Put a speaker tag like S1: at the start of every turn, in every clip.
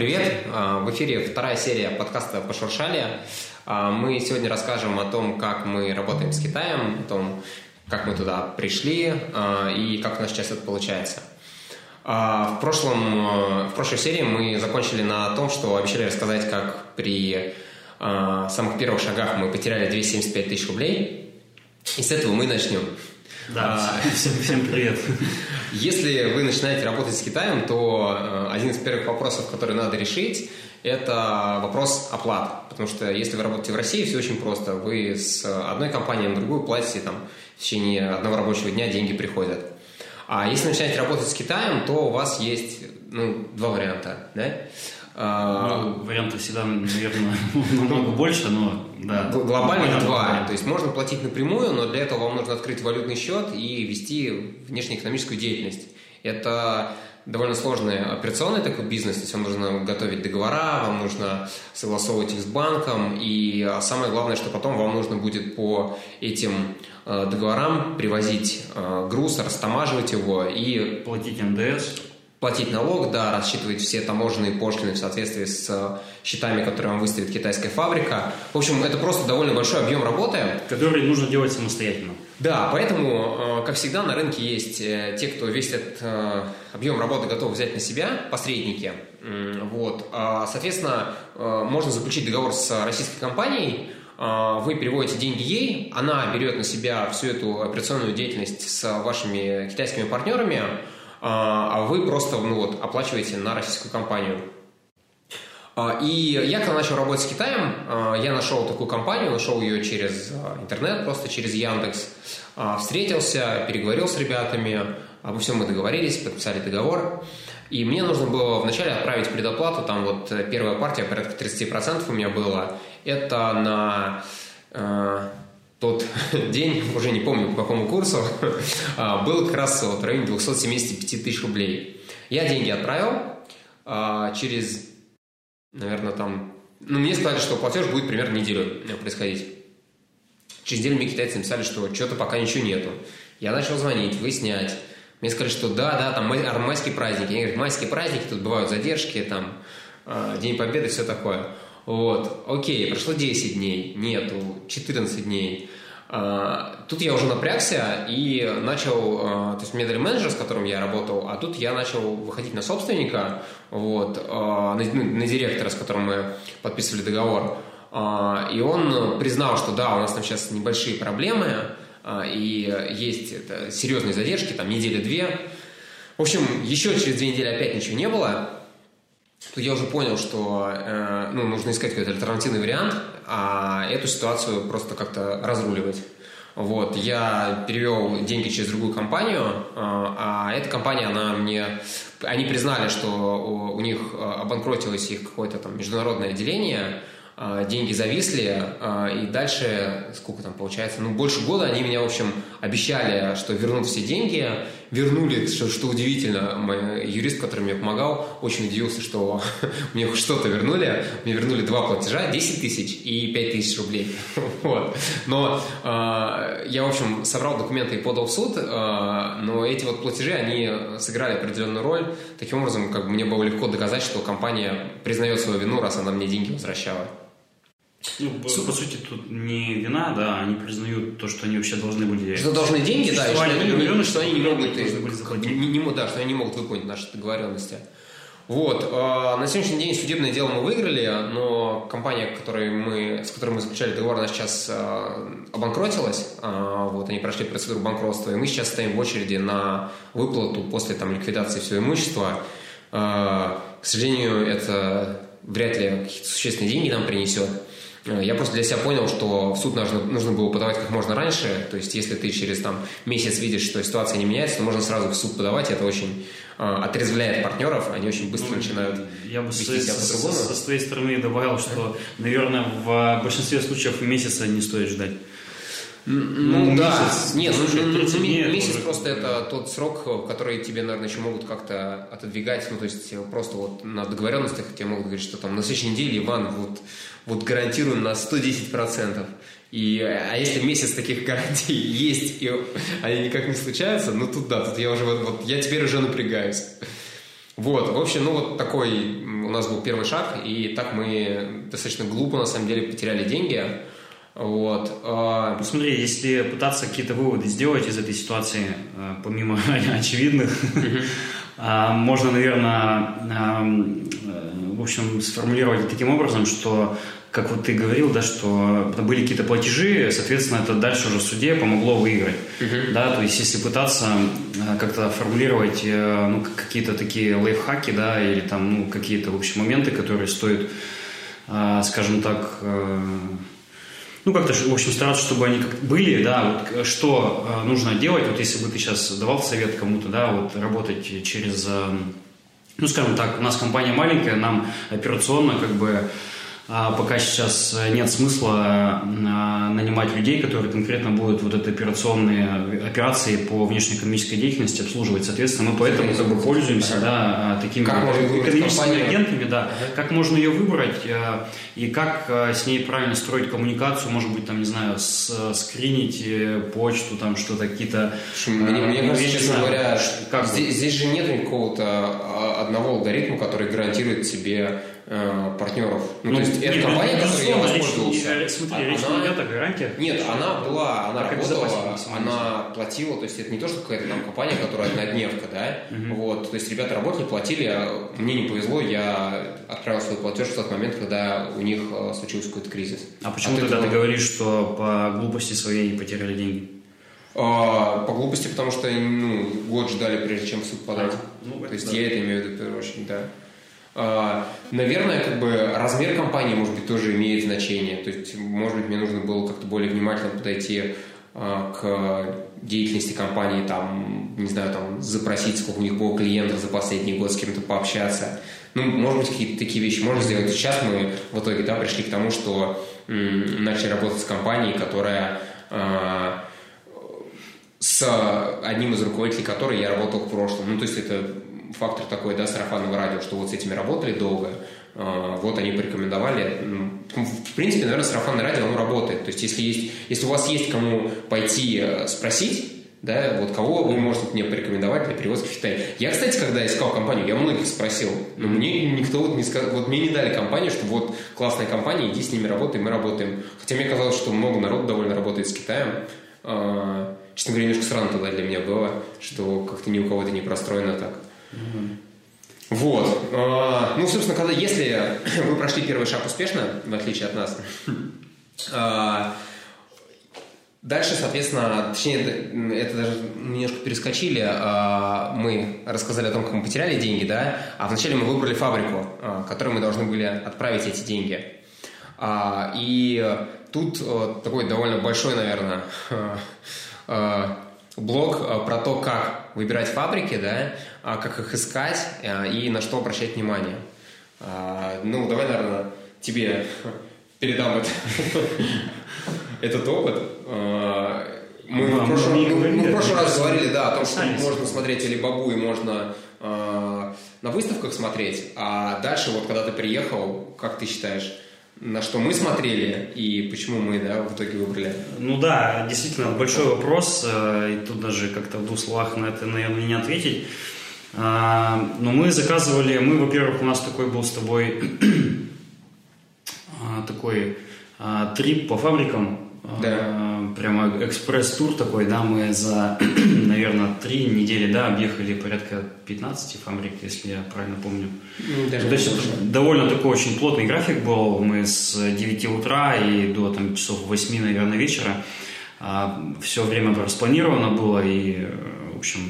S1: Привет! А, в эфире вторая серия подкаста «Пошуршали». А, мы сегодня расскажем о том, как мы работаем с Китаем, о том, как мы туда пришли и как у нас сейчас это получается. В, прошлом, в прошлой серии мы закончили на том, что обещали рассказать, как при самых первых шагах мы потеряли 275 тысяч рублей. И с этого мы начнем.
S2: Да, а, всем, всем привет.
S1: Если вы начинаете работать с Китаем, то э, один из первых вопросов, который надо решить, это вопрос оплат. Потому что если вы работаете в России, все очень просто. Вы с одной компании на другую платите, там, в течение одного рабочего дня деньги приходят. А если начинаете работать с Китаем, то у вас есть ну, два варианта. Да?
S2: А, ну, вариантов всегда, наверное, намного больше, но да.
S1: Глобально два. То есть можно платить напрямую, но для этого вам нужно открыть валютный счет и вести внешнеэкономическую деятельность. Это довольно сложный операционный такой бизнес, то есть вам нужно готовить договора, вам нужно согласовывать их с банком, и самое главное, что потом вам нужно будет по этим э, договорам привозить э, груз, растамаживать его и...
S2: Платить НДС
S1: платить налог, да, рассчитывать все таможенные пошлины в соответствии с э, счетами, которые вам выставит китайская фабрика. В общем, это просто довольно большой объем работы.
S2: Который нужно делать самостоятельно.
S1: Да, поэтому, э, как всегда, на рынке есть э, те, кто весь этот объем работы готов взять на себя, посредники. Вот. А, соответственно, можно заключить договор с российской компанией, вы переводите деньги ей, она берет на себя всю эту операционную деятельность с вашими китайскими партнерами, а, а вы просто ну, вот, оплачиваете на российскую компанию. А, и я, когда начал работать с Китаем, а, я нашел такую компанию, нашел ее через интернет, просто через Яндекс, встретился, переговорил с ребятами, обо всем мы договорились, подписали договор. И мне нужно было вначале отправить предоплату, там вот первая партия, порядка 30% у меня было. Это на тот день, уже не помню по какому курсу, а, был как раз вот в районе 275 тысяч рублей. Я деньги отправил а, через, наверное, там... Ну, мне сказали, что платеж будет примерно неделю происходить. Через неделю мне китайцы написали, что что-то пока ничего нету. Я начал звонить, выяснять. Мне сказали, что да, да, там майские праздники. Я говорю, майские праздники, тут бывают задержки, там, а, День Победы, все такое. Вот, окей, прошло 10 дней, нету, 14 дней. А, тут я уже напрягся и начал, а, то есть меня дали менеджер, с которым я работал, а тут я начал выходить на собственника, вот, а, на, ну, на директора, с которым мы подписывали договор. И он признал, что да, у нас там сейчас небольшие проблемы, и есть это, серьезные задержки, там недели-две. В общем, еще через две недели опять ничего не было то я уже понял, что э, ну, нужно искать какой-то альтернативный вариант, а эту ситуацию просто как-то разруливать. Вот, я перевел деньги через другую компанию, э, а эта компания, она мне... Они признали, что у, них э, обанкротилось их какое-то там международное отделение, э, деньги зависли, и дальше, сколько там получается, ну, больше года они меня, в общем, обещали, что вернут все деньги, вернули, что, что удивительно, мой юрист, который мне помогал, очень удивился, что мне что-то вернули. Мне вернули два платежа, 10 тысяч и 5 тысяч рублей. вот. Но э, я, в общем, собрал документы и подал в суд, э, но эти вот платежи, они сыграли определенную роль. Таким образом, как бы мне было легко доказать, что компания признает свою вину, раз она мне деньги возвращала.
S2: Ну, по, по сути, тут не вина, да, они признают то, что они вообще должны были...
S1: Что должны деньги, да, и что они,
S2: миллионы, что они не могут,
S1: не, не, не, да, что они не могут выполнить наши договоренности. Вот. Э, на сегодняшний день судебное дело мы выиграли, но компания, которой мы, с которой мы заключали договор, она сейчас э, обанкротилась. Э, вот, они прошли процедуру банкротства, и мы сейчас стоим в очереди на выплату после там, ликвидации всего имущества. К сожалению, это вряд ли какие-то существенные деньги нам принесет. Э, я просто для себя понял, что в суд нужно, нужно было подавать как можно раньше. То есть, если ты через там, месяц видишь, что ситуация не меняется, то можно сразу в суд подавать. Это очень э, отрезвляет партнеров. Они очень быстро ну, начинают
S2: Я бы вести себя по-другому. Со, со своей стороны добавил, что, наверное, в большинстве случаев месяца не стоит ждать.
S1: Ну, ну да, месяц, нет, ну, ну дней, месяц уже. просто это тот срок, который тебе, наверное, еще могут как-то отодвигать, ну, то есть просто вот на договоренностях тебе могут говорить, что там на следующей неделе, Иван, вот, вот гарантируем на 110%. И, а если месяц таких гарантий есть, и они никак не случаются, ну тут да, тут я уже вот, вот я теперь уже напрягаюсь. Вот, в общем, ну вот такой у нас был первый шаг, и так мы достаточно глупо, на самом деле, потеряли деньги. Вот.
S2: А, ну, смотри, если пытаться какие-то выводы сделать из этой ситуации, э, помимо очевидных, а, можно, наверное, э, в общем, сформулировать таким образом, что как вот ты говорил, да, что были какие-то платежи, соответственно, это дальше уже в суде помогло выиграть. Uh-huh. Да, то есть если пытаться э, как-то формулировать ну, какие-то такие лайфхаки, да, или там ну, какие-то, в общем, моменты, которые стоят, скажем так, ну, как-то, в общем, стараться, чтобы они как были, да, вот что э, нужно делать, вот если бы ты сейчас давал совет кому-то, да, вот работать через, э, ну, скажем так, у нас компания маленькая, нам операционно как бы а пока сейчас нет смысла а, нанимать людей, которые конкретно будут вот эти операционные операции по внешнеэкономической деятельности обслуживать. Соответственно, мы поэтому как бы пользуемся да, такими как экономическими агентами, да. Ага. Как можно ее выбрать а, и как с ней правильно строить коммуникацию, может быть, там, не знаю, с, скринить э, почту, там что-то, какие-то...
S1: Мне, мне кажется, честно говоря, как здесь, здесь же нет какого-то одного алгоритма, который гарантирует тебе э, партнеров.
S2: Ну, ну, то есть, это компания, которой я воспользовался. Смотри, речь не идет о гарантиях.
S1: Нет, она была, она а работала, она платила, то есть, это не то, что какая-то там компания, которая однодневка, да, угу. вот, то есть, ребята работали, платили, а мне не повезло, я отправил свой платеж в тот момент, когда у них э, случился какой-то кризис.
S2: А почему а тогда ты, ты говоришь, что по глупости своей потеряли деньги?
S1: А, по глупости, потому что ну, год ждали, прежде чем в суд подать. А, ну, То есть да. я это имею в виду в первую очередь, да. А, наверное, как бы размер компании, может быть, тоже имеет значение. То есть, может быть, мне нужно было как-то более внимательно подойти а, к деятельности компании, там, не знаю, там, запросить, сколько у них было клиентов за последний год, с кем-то пообщаться. Ну, может быть, какие-то такие вещи можно сделать. Сейчас мы в итоге, да, пришли к тому, что м, начали работать с компанией, которая э, с одним из руководителей которой я работал в прошлом. Ну, то есть это фактор такой, да, сарафанного радио, что вот с этими работали долго, а, вот они порекомендовали. В принципе, наверное, сарафанное радио, оно работает. То есть, если, есть, если у вас есть кому пойти э, спросить, да, вот кого вы можете мне порекомендовать для перевозки в Китай. Я, кстати, когда искал компанию, я многих спросил, но мне никто вот не сказал, вот мне не дали компанию, что вот классная компания, иди с ними работай, мы работаем. Хотя мне казалось, что много народу довольно работает с Китаем. А, честно говоря, немножко странно тогда для меня было, что как-то ни у кого это не простроено так. Вот. А, ну, собственно, когда, если вы прошли первый шаг успешно, в отличие от нас, а, дальше, соответственно, точнее, это даже немножко перескочили, а, мы рассказали о том, как мы потеряли деньги, да, а вначале мы выбрали фабрику, которой мы должны были отправить эти деньги. И тут такой довольно большой, наверное, блог про то, как выбирать фабрики, да, как их искать а, и на что обращать внимание. А, ну, давай, наверное, тебе передам это, этот опыт. Мы, в, прошлом, мы, мы в прошлый раз говорили, да, о том, что можно смотреть Алибабу и можно на выставках смотреть, а дальше вот когда ты приехал, как ты считаешь, на что мы смотрели и почему мы да, в итоге выбрали?
S2: Ну да, действительно, большой вопрос, э, и тут даже как-то в двух словах на это, наверное, не ответить. А, но мы заказывали, мы, во-первых, у нас такой был с тобой а, такой а, трип по фабрикам, да. Прямо экспресс-тур такой, да, мы за, наверное, три недели, да, объехали порядка 15 фабрик, если я правильно помню. Ну, даже То есть довольно такой очень плотный график был, мы с 9 утра и до там, часов 8, наверное, вечера все время распланировано было, и, в общем,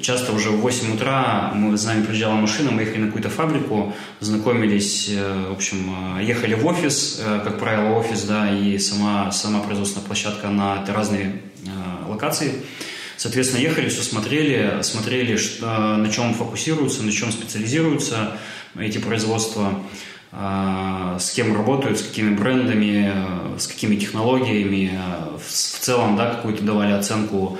S2: Часто уже в 8 утра мы с нами приезжала машина, мы ехали на какую-то фабрику, знакомились, э, в общем, э, ехали в офис, э, как правило, офис, да, и сама, сама производственная площадка на это разные локации. Соответственно, ехали, все смотрели, смотрели, на чем фокусируются, на чем специализируются эти производства, с кем работают, с какими брендами, с какими технологиями. В целом, да, какую-то давали оценку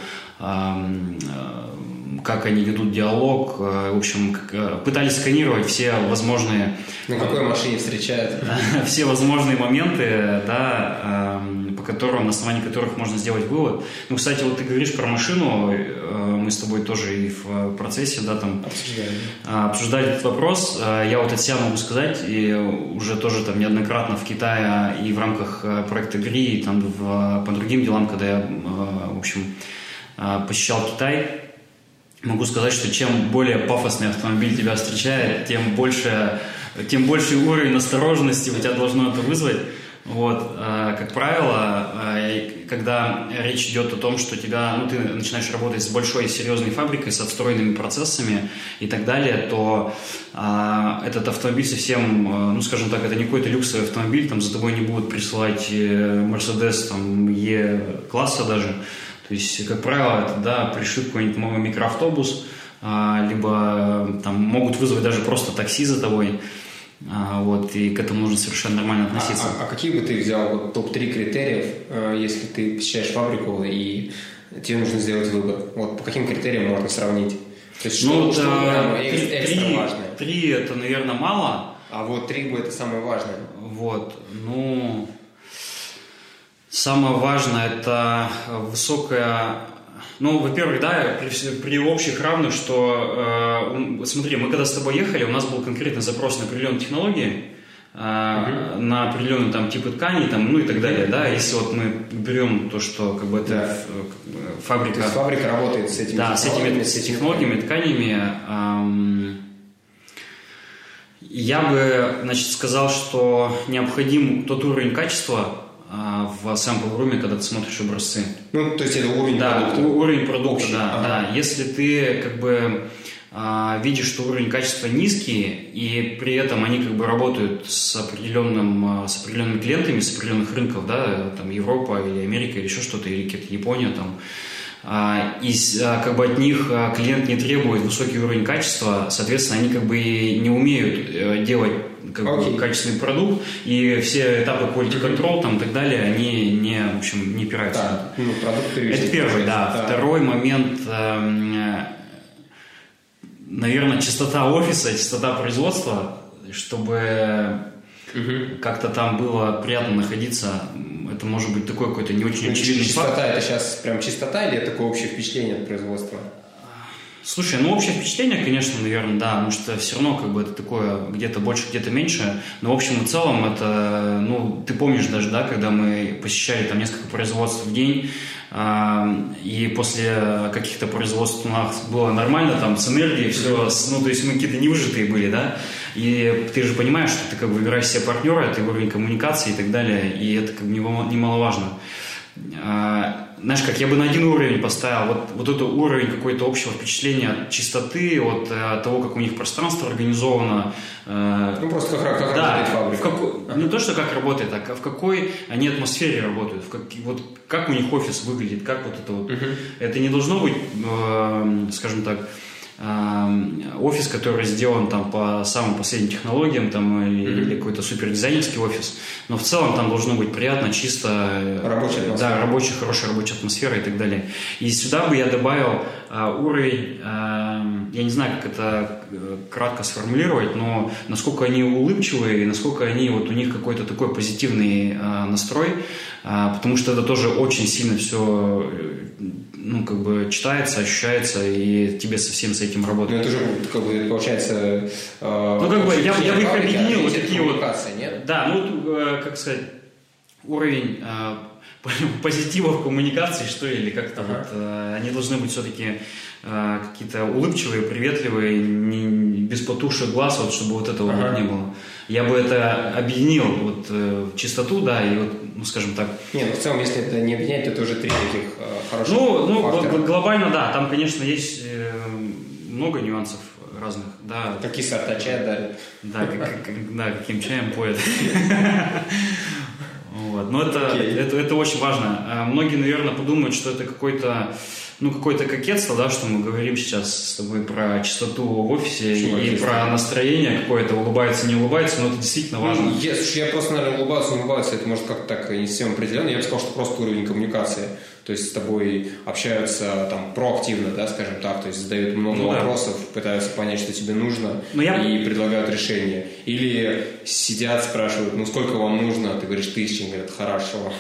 S2: как они ведут диалог, э, в общем, э, пытались сканировать все возможные...
S1: На какой машине встречают?
S2: Все возможные моменты, да, эм, по которым, на основании которых можно сделать вывод. Ну, кстати, вот ты говоришь про машину, мы с тобой тоже и в процессе, да, там... Обсуждали. Обсуждали этот вопрос. Я вот от себя могу сказать, и уже тоже там неоднократно в Китае и в рамках проекта ГРИ, и там в, по другим делам, когда я, в общем, посещал Китай, могу сказать, что чем более пафосный автомобиль тебя встречает, тем больше, тем больше уровень осторожности у тебя должно это вызвать. Вот, э, как правило, э, когда речь идет о том, что тебя, ну, ты начинаешь работать с большой серьезной фабрикой, с отстроенными процессами и так далее, то э, этот автомобиль совсем, ну, скажем так, это не какой-то люксовый автомобиль, там за тобой не будут присылать Mercedes там Е-класса даже, то есть, как правило, это, да, пришит какой-нибудь микроавтобус, а, либо там могут вызвать даже просто такси за тобой. А, вот, и к этому нужно совершенно нормально относиться.
S1: А, а, а какие бы ты взял вот, топ-3 критериев, э, если ты посещаешь фабрику и тебе нужно сделать выбор? Вот по каким критериям можно сравнить?
S2: То есть, ну, что, да, что три, экстра важное? Три это, наверное, мало.
S1: А вот три бы это самое важное.
S2: Вот, ну, Самое важное – это высокая ну, во-первых, да, при, при общих равных, что, э, смотри, мы когда с тобой ехали, у нас был конкретный запрос на определенные технологии, э, uh-huh. на определенные там типы тканей, там, ну и так далее, да, если вот мы берем то, что как бы это да. фабрика... То
S1: есть фабрика работает с этими
S2: да, технологиями, с этими технологиями, тканями, эм, я бы, значит, сказал, что необходим тот уровень качества, в sample room, когда ты смотришь образцы.
S1: Ну, то есть это уровень
S2: да,
S1: продукта.
S2: уровень продукта, Общий. да, ага. да. Если ты как бы а, видишь, что уровень качества низкий, и при этом они как бы работают с определенным, а, с определенными клиентами, с определенных рынков, да, там Европа или Америка или еще что-то, или какая-то Япония там, и как бы от них клиент не требует высокий уровень качества, соответственно, они как бы не умеют э, делать как okay. бы, качественный продукт, и все этапы quality control там, и так далее, они не, в общем, не опираются. Да.
S1: Ну, продукт
S2: Это первый, да. да. Второй момент, э, наверное, чистота офиса, чистота производства, чтобы угу. как-то там было приятно находиться. Это может быть такой какой-то не очень ну, очевидный
S1: чистота, факт. это сейчас прям чистота или это такое общее впечатление от производства?
S2: Слушай, ну общее впечатление, конечно, наверное, да, потому что все равно как бы это такое где-то больше, где-то меньше, но в общем и целом это, ну, ты помнишь даже, да, когда мы посещали там несколько производств в день, э, и после каких-то производств у нас было нормально, там, с энергией все, ну, то есть мы какие-то невыжатые были, да, и ты же понимаешь, что ты как бы выбираешь себе партнера, это уровень коммуникации и так далее, и это как бы немаловажно. Знаешь, как я бы на один уровень поставил, вот, вот это уровень какой-то общего впечатления от чистоты, от, э, того, как у них пространство организовано.
S1: Э, ну, просто как, как да, работает фабрика.
S2: Как, не то, что как работает, а в какой они атмосфере работают, в как, вот как у них офис выглядит, как вот это вот. Угу. Это не должно быть, э, скажем так, офис, который сделан там по самым последним технологиям там, mm-hmm. или какой-то супер дизайнерский офис, но в целом там должно быть приятно, чисто,
S1: рабочая атмосфера.
S2: да, рабочая, хорошая рабочая атмосфера и так далее. И сюда бы я добавил а, уровень, а, я не знаю, как это э, кратко сформулировать, но насколько они улыбчивые, насколько они, вот у них какой-то такой позитивный а, настрой, потому что это тоже очень сильно все ну, как бы читается, ощущается, и тебе совсем с этим работать.
S1: Ну, это же, как бы, получается...
S2: Э, ну, как бы, я, я бы их объединил, вот такие вот... Нет? Да, ну, э, как сказать, уровень э, позитива в коммуникации, что или как-то ага. вот, э, они должны быть все-таки э, какие-то улыбчивые, приветливые, не, без потухших глаз, вот, чтобы вот этого ага. вот не было. Я бы это объединил, вот, э, чистоту, да, и вот, ну, скажем так.
S1: Не, ну, в целом, если это не объединять, то это уже три таких э, хороших
S2: Ну, ну глобально, да, там, конечно, есть э, много нюансов разных, да.
S1: Какие сорта чая дарят.
S2: Да, как, как, да, каким чаем поят. Вот. Но это, okay. это, это очень важно. Многие, наверное, подумают, что это какой-то ну, какое-то кокетство, да, что мы говорим сейчас с тобой про чистоту в офисе Почему и про настроение какое-то, улыбается, не улыбается, но это действительно важно. Ну,
S1: я, слушай, я просто, наверное, улыбаться, не улыбаться, это может как-то так не совсем определенно. Я бы сказал, что просто уровень коммуникации. То есть с тобой общаются там проактивно, да, скажем так, то есть задают много ну, вопросов, да. пытаются понять, что тебе нужно, но я... и предлагают решение. Или сидят, спрашивают, ну сколько вам нужно, ты говоришь тысячи, они говорят, хорошо.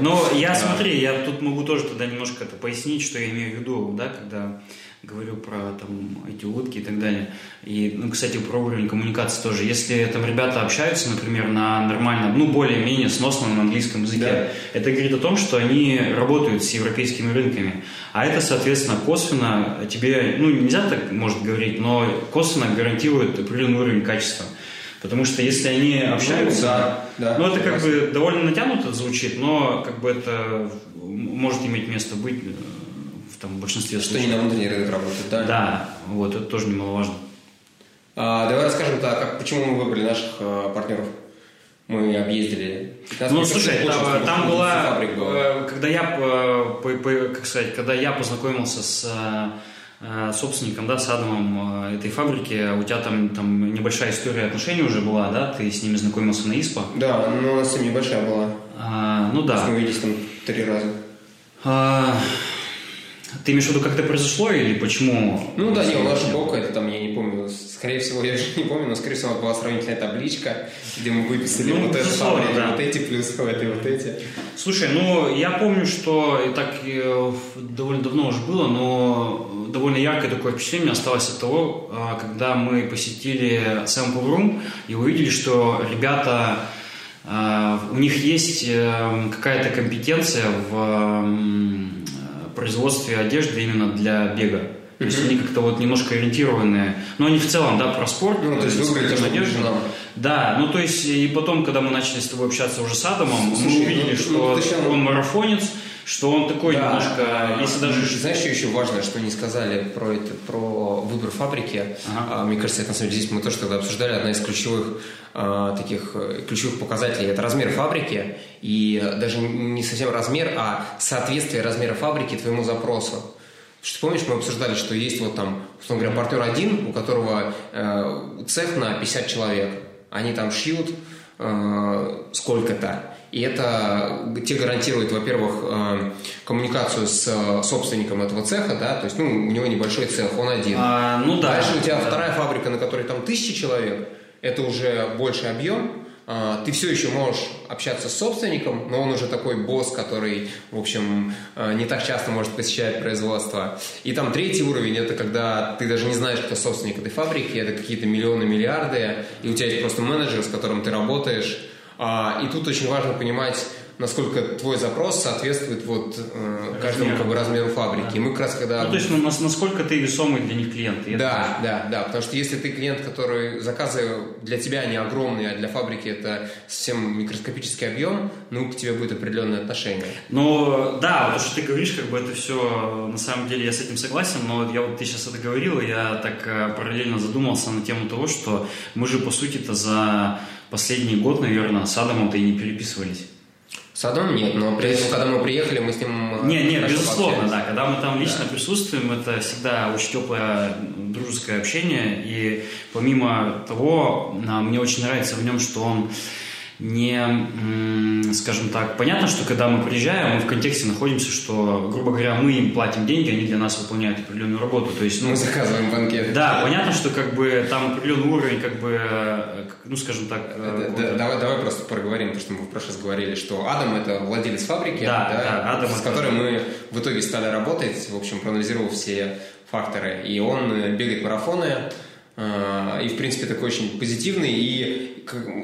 S2: Ну, я смотри, я тут могу тоже тогда немножко это пояснить, что я имею в виду, да, когда говорю про там, эти утки и так далее. И, ну, кстати, про уровень коммуникации тоже. Если там ребята общаются, например, на нормальном, ну, более-менее сносно на английском языке, да. это говорит о том, что они работают с европейскими рынками. А это, соответственно, косвенно тебе, ну, нельзя так, может, говорить, но косвенно гарантирует определенный уровень качества. Потому что если они ну, общаются, ну, да, да, ну это как бы довольно натянуто звучит, но как бы это может иметь место быть там, в большинстве
S1: Что случаев. не на внутренний рынок работает, да?
S2: Да, вот, это тоже немаловажно.
S1: А, давай расскажем, так, как, почему мы выбрали наших а, партнеров. Мы объездили.
S2: Ну, слушай, там, там была, была, э, когда я, по, по, как сказать, когда я познакомился с э, собственником, да, с Адамом э, этой фабрики, у тебя там, там небольшая история отношений уже была, да, ты с ними знакомился на ИСПА?
S1: Да, но у нас небольшая была.
S2: А, ну да.
S1: Мы виделись там три раза.
S2: А, ты имеешь в виду, как это произошло или почему?
S1: Ну да, не, у нас же был это там, я не помню, скорее всего, я же не помню, но скорее всего была сравнительная табличка, где мы выписали ну, вот это фабрики, да. вот эти плюсы, вот эти, вот эти.
S2: Слушай, ну я помню, что и так э, довольно давно уже было, но довольно яркое такое впечатление осталось от того, а, когда мы посетили Sample Room и увидели, что ребята а, у них есть э, какая-то компетенция в производстве одежды именно для бега. То есть они как-то вот немножко ориентированные. Но они в целом, да, про спорт.
S1: Ну, то есть выглядит одежду.
S2: Да, ну то есть и потом, когда мы начали с тобой общаться уже с Адамом, Слушай, мы увидели, ну, что ну, он марафонец, что он такой да, немножко,
S1: если даже... Знаешь, что еще важно, что не сказали про, это, про выбор фабрики? Ага. А, мне кажется, это на самом деле здесь мы тоже тогда обсуждали, одна из ключевых а, таких э, ключевых показателей – это размер фабрики, и даже не совсем размер, а соответствие размера фабрики твоему запросу. Что помнишь, мы обсуждали, что есть вот там, условно говоря, партнер один, у которого э, цех на 50 человек. Они там шьют э, сколько-то. И это те гарантирует, во-первых, э, коммуникацию с э, собственником этого цеха, да, то есть, ну, у него небольшой цех, он один.
S2: А, ну да.
S1: Дальше у тебя да. вторая фабрика, на которой там тысячи человек, это уже больший объем, а, ты все еще можешь общаться с собственником, но он уже такой босс, который, в общем, а, не так часто может посещать производство. И там третий уровень – это когда ты даже не знаешь, кто собственник этой фабрики, это какие-то миллионы, миллиарды, и у тебя есть просто менеджер, с которым ты работаешь, и тут очень важно понимать, насколько твой запрос соответствует вот э, каждому как бы, размеру фабрики. Да. И мы как раз когда...
S2: Ну, то есть ну, насколько ты весомый для них клиент.
S1: Да, да, да. Потому что если ты клиент, который заказы для тебя они огромные, а для фабрики это совсем микроскопический объем, ну, к тебе будет определенное отношение.
S2: Ну, да, то, что ты говоришь, как бы это все, на самом деле я с этим согласен, но я вот ты сейчас это говорил, и я так э, параллельно задумался на тему того, что мы же, по сути-то, за последний год, наверное, с Адамом-то и не переписывались.
S1: С Адамом нет, но при этом, когда мы приехали, мы с ним...
S2: Э, не, не, безусловно, да. Когда мы там лично да. присутствуем, это всегда очень теплое дружеское общение. И помимо того, мне очень нравится в нем, что он не, скажем так, понятно, что когда мы приезжаем, мы в контексте находимся, что, грубо говоря, мы им платим деньги, они для нас выполняют определенную работу. То есть,
S1: ну, мы заказываем банкет.
S2: Да, понятно, что как бы там определенный уровень, как бы, ну, скажем так.
S1: Э, да, да, давай, давай просто проговорим, то, что мы в прошлый раз говорили, что Адам это владелец фабрики,
S2: да, да, да, Адам
S1: с которой мы в итоге стали работать, в общем, проанализировав все факторы. И он бегает марафоны, и, в принципе, такой очень позитивный, и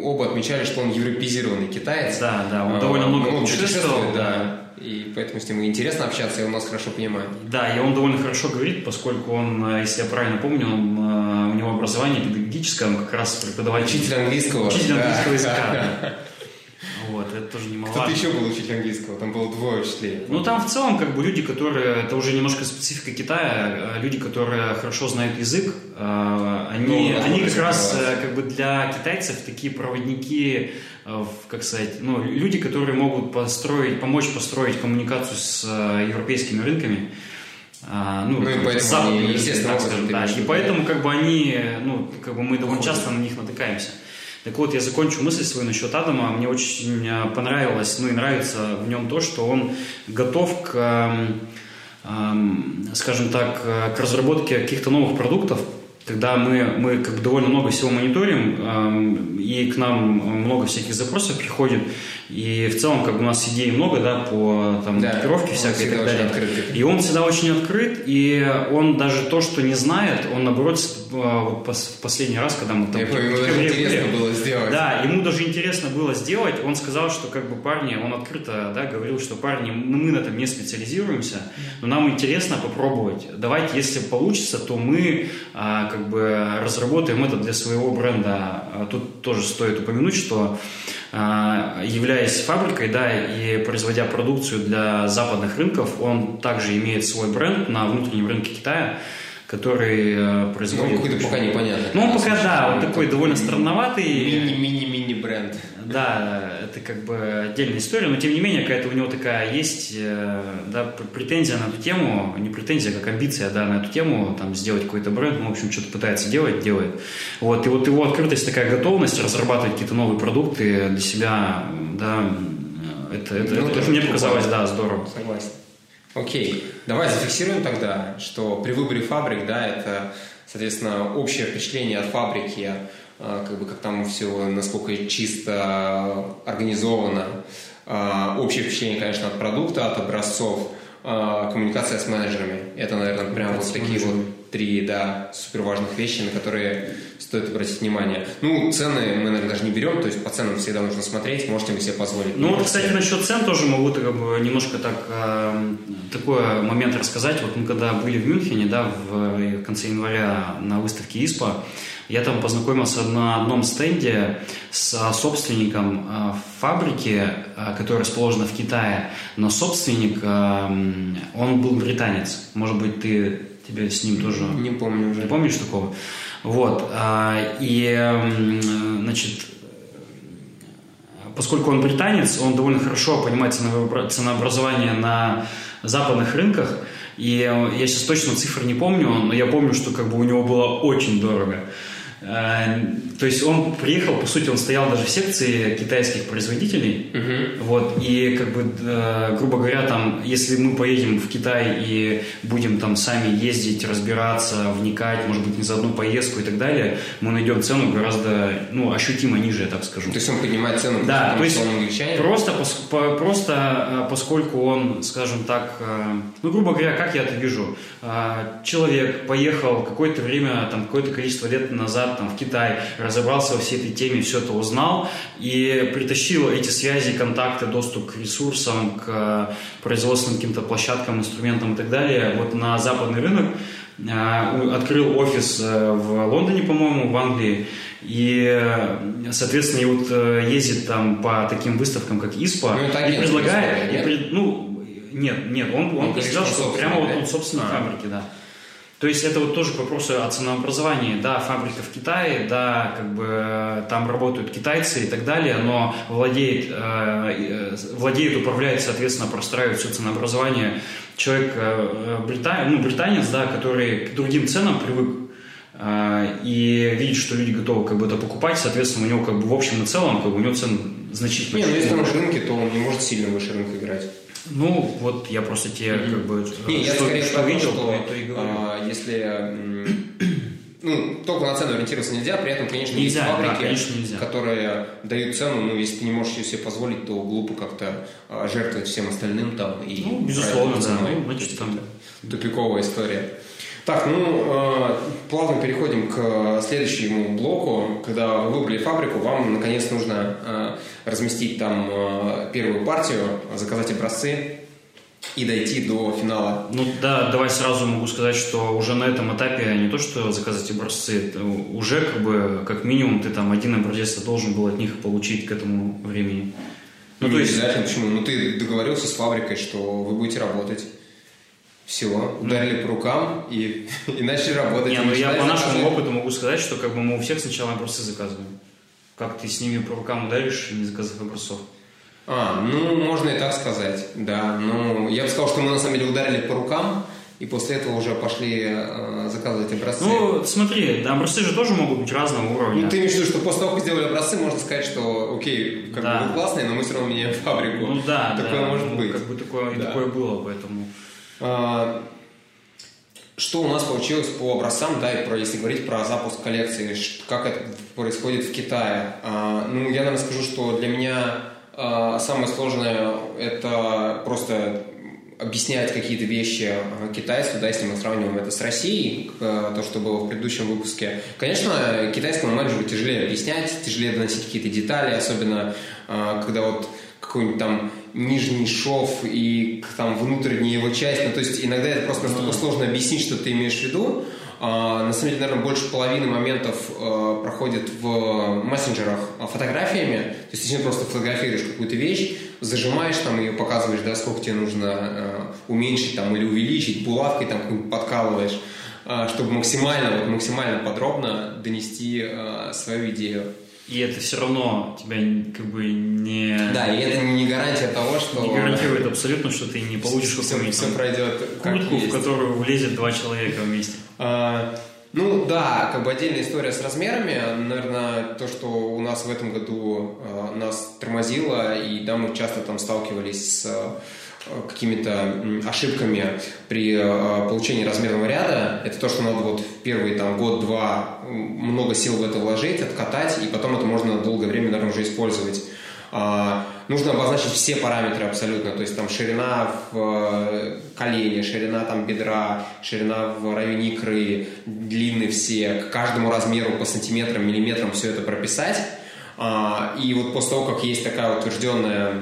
S1: оба отмечали, что он европезированный китаец.
S2: Да, да, он довольно много он путешествует,
S1: да. И поэтому с ним интересно общаться, и он нас хорошо понимает.
S2: Да, и он довольно хорошо говорит, поскольку он, э, если я правильно помню, он, э, у него образование педагогическое, он как раз преподаватель.
S1: Учитель английского.
S2: Учитель английского языка, Вот, это тоже немаловажно.
S1: Кто-то еще был учитель английского, там было двое учителей.
S2: Ну, там в целом, как бы, люди, которые, это уже немножко специфика Китая, люди, которые хорошо знают язык, они, ну, они как раз, как бы, для китайцев такие проводники, как сказать, ну, люди, которые могут построить, помочь построить коммуникацию с европейскими рынками,
S1: ну, ну и поэтому западными, они, естественно, так скажем,
S2: да. И поэтому как бы они, ну, как бы мы довольно часто на них натыкаемся. Так вот, я закончу мысль свою насчет Адама. Мне очень э, понравилось, ну и нравится в нем то, что он готов к, скажем так, э, к разработке каких-то новых продуктов, когда мы, мы как бы довольно много всего мониторим, эм, и к нам много всяких запросов приходит, и в целом как бы у нас идей много, да, по там, да, экипировке всякой и так далее. Открыт. И он всегда очень открыт, и он даже то, что не знает, он наоборот вот в последний раз, когда мы там...
S1: Я помню, ему даже интересно было сделать.
S2: Да, ему даже интересно было сделать, он сказал, что как бы парни, он открыто, да, говорил, что парни, ну, мы на этом не специализируемся, но нам интересно попробовать. Давайте, если получится, то мы а, как бы разработаем это для своего бренда. А тут тоже стоит упомянуть, что а, являясь фабрикой, да, и производя продукцию для западных рынков, он также имеет свой бренд на внутреннем рынке Китая, который э, производит...
S1: Ну, какой-то пока непонятный.
S2: Ну, он пока, да, он такой довольно странноватый.
S1: Мини-мини-мини бренд.
S2: Да, это как бы отдельная история, но тем не менее какая-то у него такая есть э, да, претензия на эту тему, не претензия, как амбиция да, на эту тему, там, сделать какой-то бренд, ну, в общем, что-то пытается делать, делает. Вот, и вот его открытость, такая готовность разрабатывать какие-то новые продукты для себя, да, это, это, ну, это, это мне показалось, да, здорово.
S1: Согласен. Окей, давай зафиксируем тогда, что при выборе фабрик, да, это, соответственно, общее впечатление от фабрики, а, как бы как там все, насколько чисто организовано, а, общее впечатление, конечно, от продукта, от образцов, а, коммуникация с менеджерами. Это, наверное, прям вот такие вот три, да, супер важных вещи, на которые стоит обратить внимание. Ну, цены мы, наверное, даже не берем, то есть по ценам всегда нужно смотреть, можете вы себе позволить.
S2: Ну, вот, кстати, насчет цен тоже могу как бы, немножко так, э, такой момент рассказать. Вот мы когда были в Мюнхене, да, в, в конце января на выставке ИСПА, я там познакомился на одном стенде с собственником э, фабрики, э, которая расположена в Китае, но собственник, э, он был британец. Может быть, ты тебе с ним тоже...
S1: Не помню уже.
S2: Не помнишь такого? Вот. И, значит, поскольку он британец, он довольно хорошо понимает ценообразование на западных рынках, и я сейчас точно цифр не помню, но я помню, что как бы у него было очень дорого. Э, то есть он приехал, по сути, он стоял даже в секции китайских производителей. Uh-huh. Вот, и, как бы, э, грубо говоря, там, если мы поедем в Китай и будем там сами ездить, разбираться, вникать, может быть, не за одну поездку и так далее, мы найдем цену гораздо, ну, ощутимо ниже, я так скажу.
S1: То есть он поднимает цену,
S2: да, то есть просто, по, просто э, поскольку он, скажем так, ну, грубо говоря, как я это вижу, человек поехал какое-то время, там, какое-то количество лет назад там, в Китай, разобрался во всей этой теме, все это узнал и притащил эти связи, контакты, доступ к ресурсам, к производственным каким-то площадкам, инструментам и так далее вот на западный рынок, э, открыл офис э, в Лондоне, по-моему, в Англии, и, э, соответственно, и вот ездит там по таким выставкам, как ИСПА, ну, и предлагает, и пред, ну, нет, нет, он, он, он сказал, что прямо да? вот он собственной а. фабрики, да. То есть это вот тоже к вопросу о ценообразовании. Да, фабрика в Китае, да, как бы там работают китайцы и так далее, но владеет, э, э владеет управляет, соответственно, простраивает все ценообразование человек, э, ну, британец, да, который к другим ценам привык э, и видит, что люди готовы как бы это покупать, соответственно, у него как бы в общем и целом как бы у него цены значительно.
S1: Не, ну если на рынке, то он не может сильно выше рынка играть.
S2: Ну, вот я просто тебе mm-hmm. как бы
S1: Не, что, я скорее что видел, что, то, и говорю. А, если ну, только на цену ориентироваться нельзя, при этом, конечно, нельзя, есть фабрики, да, конечно, нельзя. которые дают цену, ну, если ты не можешь ее себе позволить, то глупо как-то а, жертвовать всем остальным там. И
S2: ну, безусловно, да. Ну, значит, там...
S1: Тупиковая история. Так, ну, э, плавно переходим к следующему блоку. Когда вы выбрали фабрику, вам, наконец, нужно э, разместить там э, первую партию, заказать образцы. и дойти до финала.
S2: Ну да, давай сразу могу сказать, что уже на этом этапе не то, что заказать образцы, уже как бы как минимум ты там один образец должен был от них получить к этому времени.
S1: Ну, ну то есть... Обязательно, почему? Ну ты договорился с фабрикой, что вы будете работать. Все, ударили по рукам и, и начали работать.
S2: Не, ну я по нашему опыту могу сказать, что как бы мы у всех сначала образцы заказываем. Как ты с ними по рукам ударишь, не заказав образцов?
S1: А, ну, можно и так сказать, да. Ну, я бы сказал, что мы на самом деле ударили по рукам, и после этого уже пошли э, заказывать образцы.
S2: Ну, смотри, да, образцы же тоже могут быть разного уровня.
S1: Ну, ты имеешь в виду, что после того, как сделали образцы, можно сказать, что, окей, как да. бы вы классные, но мы все равно меняем фабрику.
S2: Ну да,
S1: такое
S2: да,
S1: может
S2: ну,
S1: быть.
S2: Как бы такое, да. такое было, поэтому...
S1: А, что у нас получилось по образцам, да, и про, если говорить про запуск коллекции, как это происходит в Китае. А, ну, я, наверное, скажу, что для меня а, самое сложное – это просто объяснять какие-то вещи китайцу, да, если мы сравниваем это с Россией, то, что было в предыдущем выпуске. Конечно, китайскому менеджеру тяжелее объяснять, тяжелее доносить какие-то детали, особенно когда вот какой-нибудь там нижний шов и там внутренняя его часть. Ну, то есть иногда это просто настолько сложно объяснить, что ты имеешь в виду. А, на самом деле, наверное, больше половины моментов а, проходит в мессенджерах фотографиями. То есть, ты просто фотографируешь какую-то вещь, зажимаешь там ее, показываешь, да, сколько тебе нужно а, уменьшить там или увеличить, булавкой там подкалываешь, а, чтобы максимально, вот, максимально подробно донести а, свою идею.
S2: И это все равно тебя как бы не...
S1: Да, и это не гарантия того, что...
S2: Не гарантирует абсолютно, что ты не получишь
S1: какую-нибудь все, все пройдет
S2: куртку, в которую влезет два человека вместе.
S1: А, ну да, как бы отдельная история с размерами. Наверное, то, что у нас в этом году а, нас тормозило, и да, мы часто там сталкивались с Э, какими-то ошибками при э, получении размерного ряда, это то, что надо вот в первый там, год-два много сил в это вложить, откатать, и потом это можно долгое время, наверное, уже использовать. А, нужно обозначить все параметры абсолютно, то есть там ширина в э, колене, ширина там бедра, ширина в районе икры, длины все, к каждому размеру по сантиметрам, миллиметрам все это прописать. А, и вот после того, как есть такая утвержденная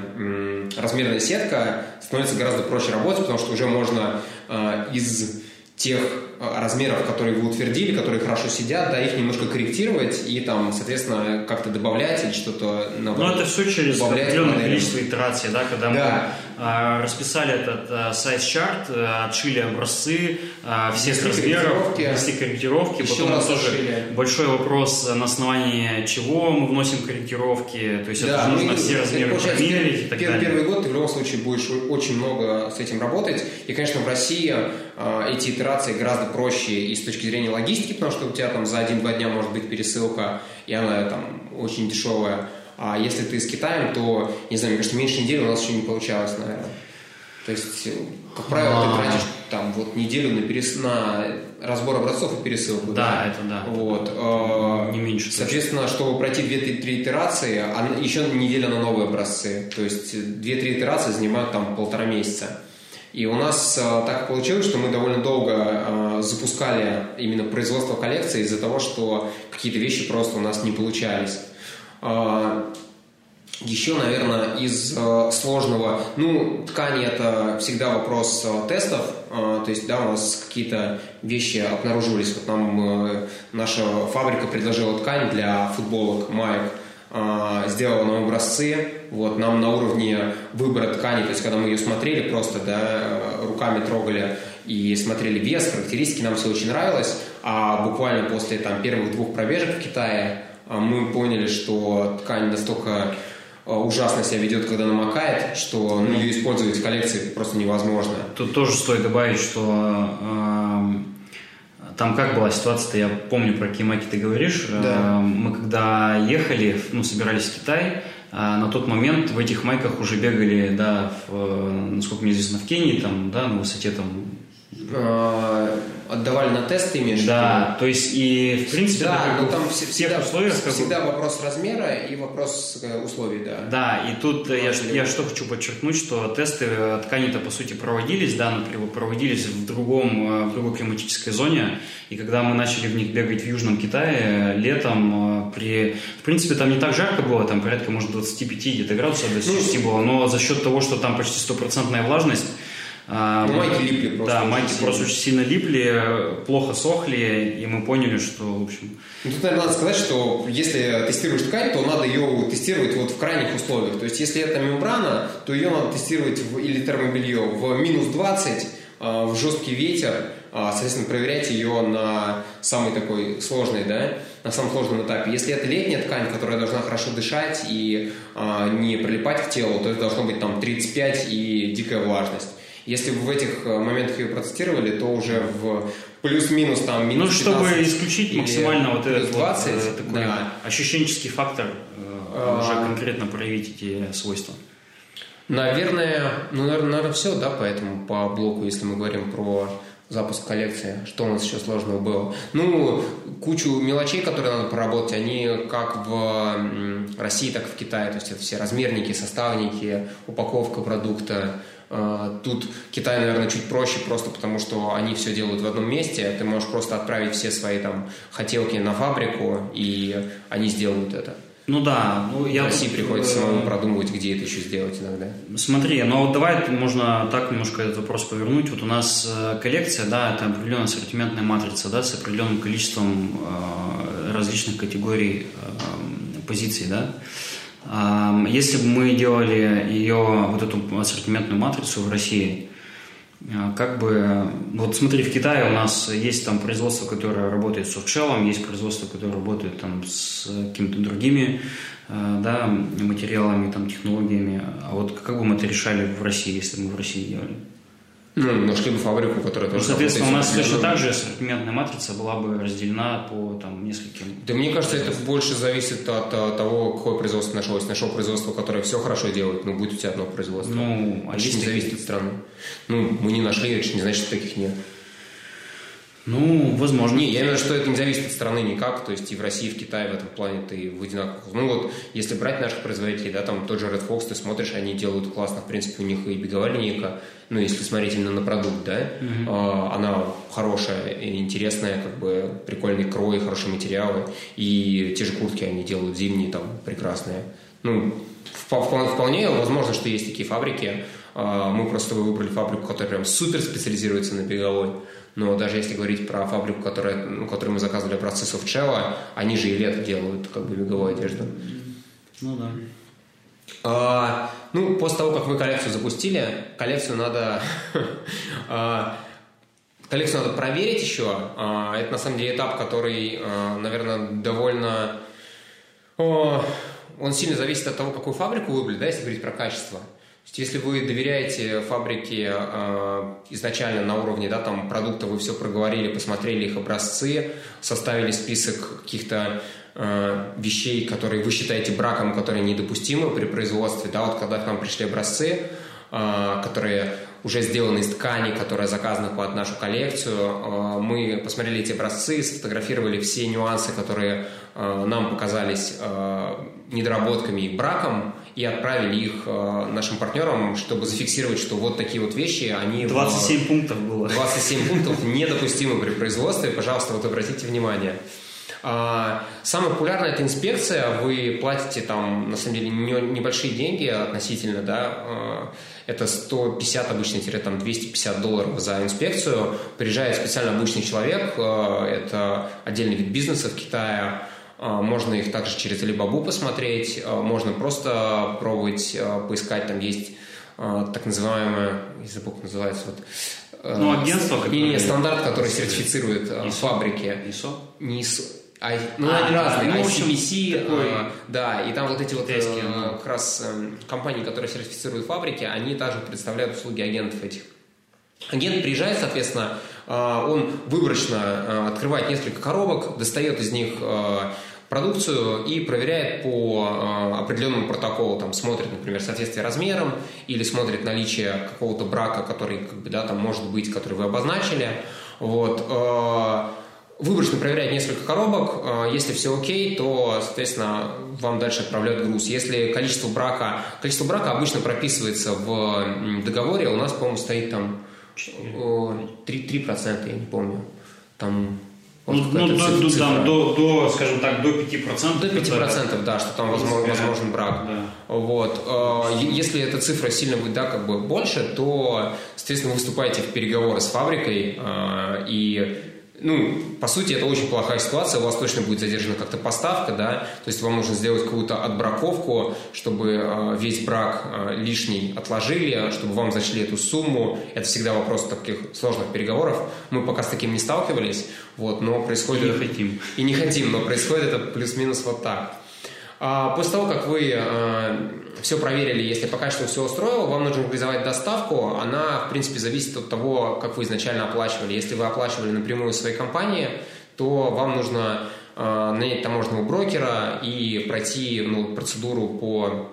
S1: размерная сетка, становится гораздо проще работать, потому что уже можно а, из тех а, размеров, которые вы утвердили, которые хорошо сидят, да, их немножко корректировать и там, соответственно, как-то добавлять или что-то
S2: Ну, это все через определенное количество итераций, да, когда да. А, расписали этот а, сайз-чарт, а, отшили образцы всех размеров, внесли корректировки,
S1: Еще
S2: потом
S1: тоже отшили.
S2: большой вопрос, на основании чего мы вносим корректировки, то есть да, это ну нужно все размеры померить и так
S1: первый,
S2: далее.
S1: Первый год ты в любом случае будешь очень много с этим работать, и, конечно, в России эти итерации гораздо проще и с точки зрения логистики, потому что у тебя там за один-два дня может быть пересылка, и она там очень дешевая. А если ты с Китаем, то, не знаю, мне кажется, меньше недели у нас еще не получалось, наверное. То есть, как правило, ты а. тратишь там вот неделю на, перес... на разбор образцов и пересылку.
S2: Да, да? это да.
S1: Вот.
S2: А, не меньше.
S1: Соответственно, точно. чтобы пройти 2-3 итерации, а еще неделя на новые образцы. То есть 2-3 итерации занимают там полтора месяца. И у нас э, так получилось, что мы довольно долго э, запускали именно производство коллекции из-за того, что какие-то вещи просто у нас не получались. Э, еще, наверное, из э, сложного, ну, ткани это всегда вопрос э, тестов, э, то есть, да, у нас какие-то вещи обнаруживались, вот нам э, наша фабрика предложила ткань для футболок, маек, э, сделала нам образцы, вот, нам на уровне выбора ткани, то есть, когда мы ее смотрели, просто, да, э, руками трогали и смотрели вес, характеристики, нам все очень нравилось, а буквально после, там, первых двух пробежек в Китае мы поняли, что ткань настолько Э, ужасно себя ведет, когда намокает, что ну, ее использовать в коллекции просто невозможно.
S2: Тут тоже стоит добавить, что э, там как была ситуация-то, я помню, про какие майки ты говоришь.
S1: Да.
S2: Э, мы когда ехали, ну, собирались в Китай, э, на тот момент в этих майках уже бегали, да, в, э, насколько мне известно, в Кении, там, да, на высоте там
S1: отдавали на тест, ты имеешь
S2: Да, то есть и в принципе
S1: да, но там всегда, условиях всегда бы... вопрос размера и вопрос э, условий, да.
S2: Да, и тут я, я что хочу подчеркнуть, что тесты ткани-то по сути проводились, да, но проводились в другом, э, в другой климатической зоне, и когда мы начали в них бегать в Южном Китае летом, э, при, в принципе там не так жарко было, там порядка может 25 где-то градусов до 10 ну, было, но за счет того, что там почти стопроцентная влажность, А, ну, майки липли просто. Да, майки сильно. просто очень сильно липли, плохо сохли, и мы поняли, что, в общем...
S1: Ну, тут, наверное, надо сказать, что если тестируешь ткань, то надо ее тестировать вот в крайних условиях. То есть, если это мембрана, то ее надо тестировать в, или термобелье в минус 20, а, в жесткий ветер, а, соответственно, проверять ее на самый такой сложный, да, на самом сложном этапе. Если это летняя ткань, которая должна хорошо дышать и а, не прилипать к телу, то это должно быть там 35 и дикая влажность. Если вы в этих э, моментах ее протестировали, то уже в плюс-минус там
S2: минус Ну, чтобы исключить максимально вот этот 20, вот, э, такой да. ощущенческий фактор, э, а... уже конкретно проявить эти свойства.
S1: Наверное, ну, наверное, наверное, все, да, поэтому по блоку, если мы говорим про запуск коллекции, что у нас еще сложного было. Ну, кучу мелочей, которые надо проработать, они как в России, так и в Китае. То есть это все размерники, составники, упаковка продукта, тут Китай, наверное, чуть проще, просто потому что они все делают в одном месте. Ты можешь просто отправить все свои там хотелки на фабрику, и они сделают это.
S2: Ну да, ну
S1: я в России тут, приходится самому продумывать, где это еще сделать иногда.
S2: Смотри, ну вот давай можно так немножко этот вопрос повернуть. Вот у нас э, коллекция, да, это определенная ассортиментная матрица, да, с определенным количеством э, различных категорий э, позиций, да. Если бы мы делали ее, вот эту ассортиментную матрицу в России, а, как бы, вот смотри, в Китае у нас есть там производство, которое работает с софтшеллом, есть производство, которое работает там с какими-то другими а, да, материалами, там, технологиями. А вот как бы мы это решали в России, если бы мы в России делали?
S1: Ну, нашли бы фабрику, которая тоже...
S2: Ну, соответственно, у нас точно так же ассортиментная матрица была бы разделена по там, нескольким...
S1: Да мне кажется, это больше зависит от, от того, какое производство нашлось. Нашел производство, которое все хорошо делает, но будет у тебя одно производство.
S2: Ну,
S1: а есть не зависит от страны. Ну, мы не нашли, это не значит, что таких нет.
S2: Ну, возможно.
S1: Не, я имею в виду, что это не зависит от страны никак, то есть и в России, и в Китае в этом плане ты в одинаковых. Ну вот, если брать наших производителей, да, там тот же Red Fox, ты смотришь, они делают классно, в принципе, у них и беговая линейка, ну, если смотреть именно на продукт, да, mm-hmm. а, она хорошая, интересная, как бы прикольный крой, хорошие материалы, и те же куртки они делают зимние, там, прекрасные. Ну, вполне возможно, что есть такие фабрики, мы просто выбрали фабрику, которая прям супер специализируется на беговой. Но даже если говорить про фабрику, которая, ну, которую мы заказывали образцы софтшелла, они же и лето делают как бы беговую одежду.
S2: Ну да.
S1: А, ну, после того, как мы коллекцию запустили, коллекцию надо... а, коллекцию надо проверить еще. А, это на самом деле этап, который, а, наверное, довольно... Он сильно зависит от того, какую фабрику выбрали, да, если говорить про качество если вы доверяете фабрике э, изначально на уровне да, там, продукта, вы все проговорили, посмотрели их образцы, составили список каких-то э, вещей, которые вы считаете браком, которые недопустимы при производстве, да, вот когда к нам пришли образцы, э, которые уже сделаны из ткани, которая заказана под нашу коллекцию. Э, мы посмотрели эти образцы, сфотографировали все нюансы, которые э, нам показались э, недоработками и браком, и отправили их нашим партнерам, чтобы зафиксировать, что вот такие вот вещи, они...
S2: 27 в... пунктов было.
S1: 27 пунктов недопустимы при производстве. Пожалуйста, вот обратите внимание. Самая популярная это инспекция. Вы платите там, на самом деле, небольшие деньги относительно, да, это 150 обычно, там 250 долларов за инспекцию. Приезжает специально обычный человек, э, это отдельный вид бизнеса в Китае, можно их также через Alibaba посмотреть, можно просто пробовать поискать, там есть так называемое, забыл, как называется, вот,
S2: ну, агентство,
S1: не, не, стандарт, который сертифицирует ISO? фабрики.
S2: ISO?
S1: Не ISO. I, ну, а, они разные. Ну, ICBC, такой, э, да, и там вот эти вот тески, э, как раз э, компании, которые сертифицируют фабрики, они также представляют услуги агентов этих. Агент приезжает, соответственно, э, он выборочно э, открывает несколько коробок, достает из них э, продукцию и проверяет по э, определенному протоколу, там смотрит, например, соответствие размерам или смотрит наличие какого-то брака, который, как бы, да, там может быть, который вы обозначили. Вот. Э, выборочно проверяет несколько коробок. А, если все окей, то, соответственно, вам дальше отправляют груз. Если количество брака... Количество брака обычно прописывается в договоре. У нас, по-моему, стоит там 3%, 3% я не помню. Там
S2: ну, ну до, до, да, до, до, скажем так, до 5%.
S1: До 5%, это, да, что там возможен, возможен брак. Да. Вот. Э, если эта цифра сильно будет, да, как бы больше, то, соответственно, вы вступаете в переговоры с фабрикой, э, и ну, по сути, это очень плохая ситуация, у вас точно будет задержана как-то поставка, да, то есть вам нужно сделать какую-то отбраковку, чтобы э, весь брак э, лишний отложили, чтобы вам зачли эту сумму. Это всегда вопрос таких сложных переговоров. Мы пока с таким не сталкивались, вот, но происходит...
S2: И не хотим.
S1: И не хотим, но происходит это плюс-минус вот так. А после того, как вы э, все проверили, если по качеству все устроило, вам нужно организовать доставку. Она, в принципе, зависит от того, как вы изначально оплачивали. Если вы оплачивали напрямую своей компании, то вам нужно э, нанять таможенного брокера и пройти ну, процедуру по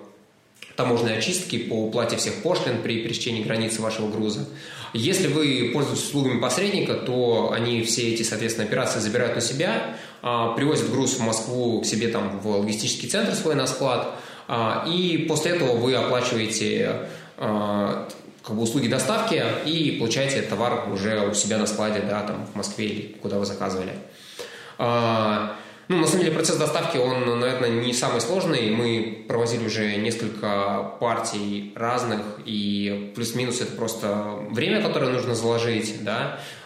S1: таможенной очистки, по уплате всех пошлин при пересечении границы вашего груза. Если вы пользуетесь услугами посредника, то они все эти, соответственно, операции забирают на себя, а, привозят груз в Москву к себе там в логистический центр свой на склад, а, и после этого вы оплачиваете а, как бы услуги доставки и получаете товар уже у себя на складе, да, там в Москве или куда вы заказывали. Ну, на самом деле, процесс доставки, он, наверное, не самый сложный. Мы провозили уже несколько партий разных, и плюс-минус это просто время, которое нужно заложить, да, а,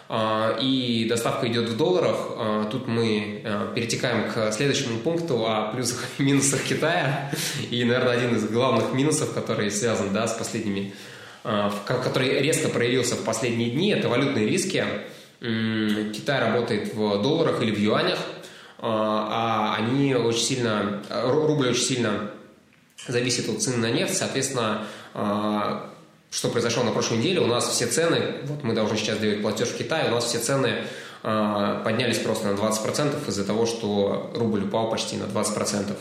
S1: и доставка идет в долларах. А, тут мы а, перетекаем к следующему пункту о плюсах и минусах Китая. И, наверное, один из главных минусов, который связан да, с последними, который резко проявился в последние дни, это валютные риски. Китай работает в долларах или в юанях, а они очень сильно, рубль очень сильно зависит от цены на нефть, соответственно, что произошло на прошлой неделе, у нас все цены, вот мы должны сейчас делать платеж в Китае, у нас все цены э, поднялись просто на 20% из-за того, что рубль упал почти на 20%.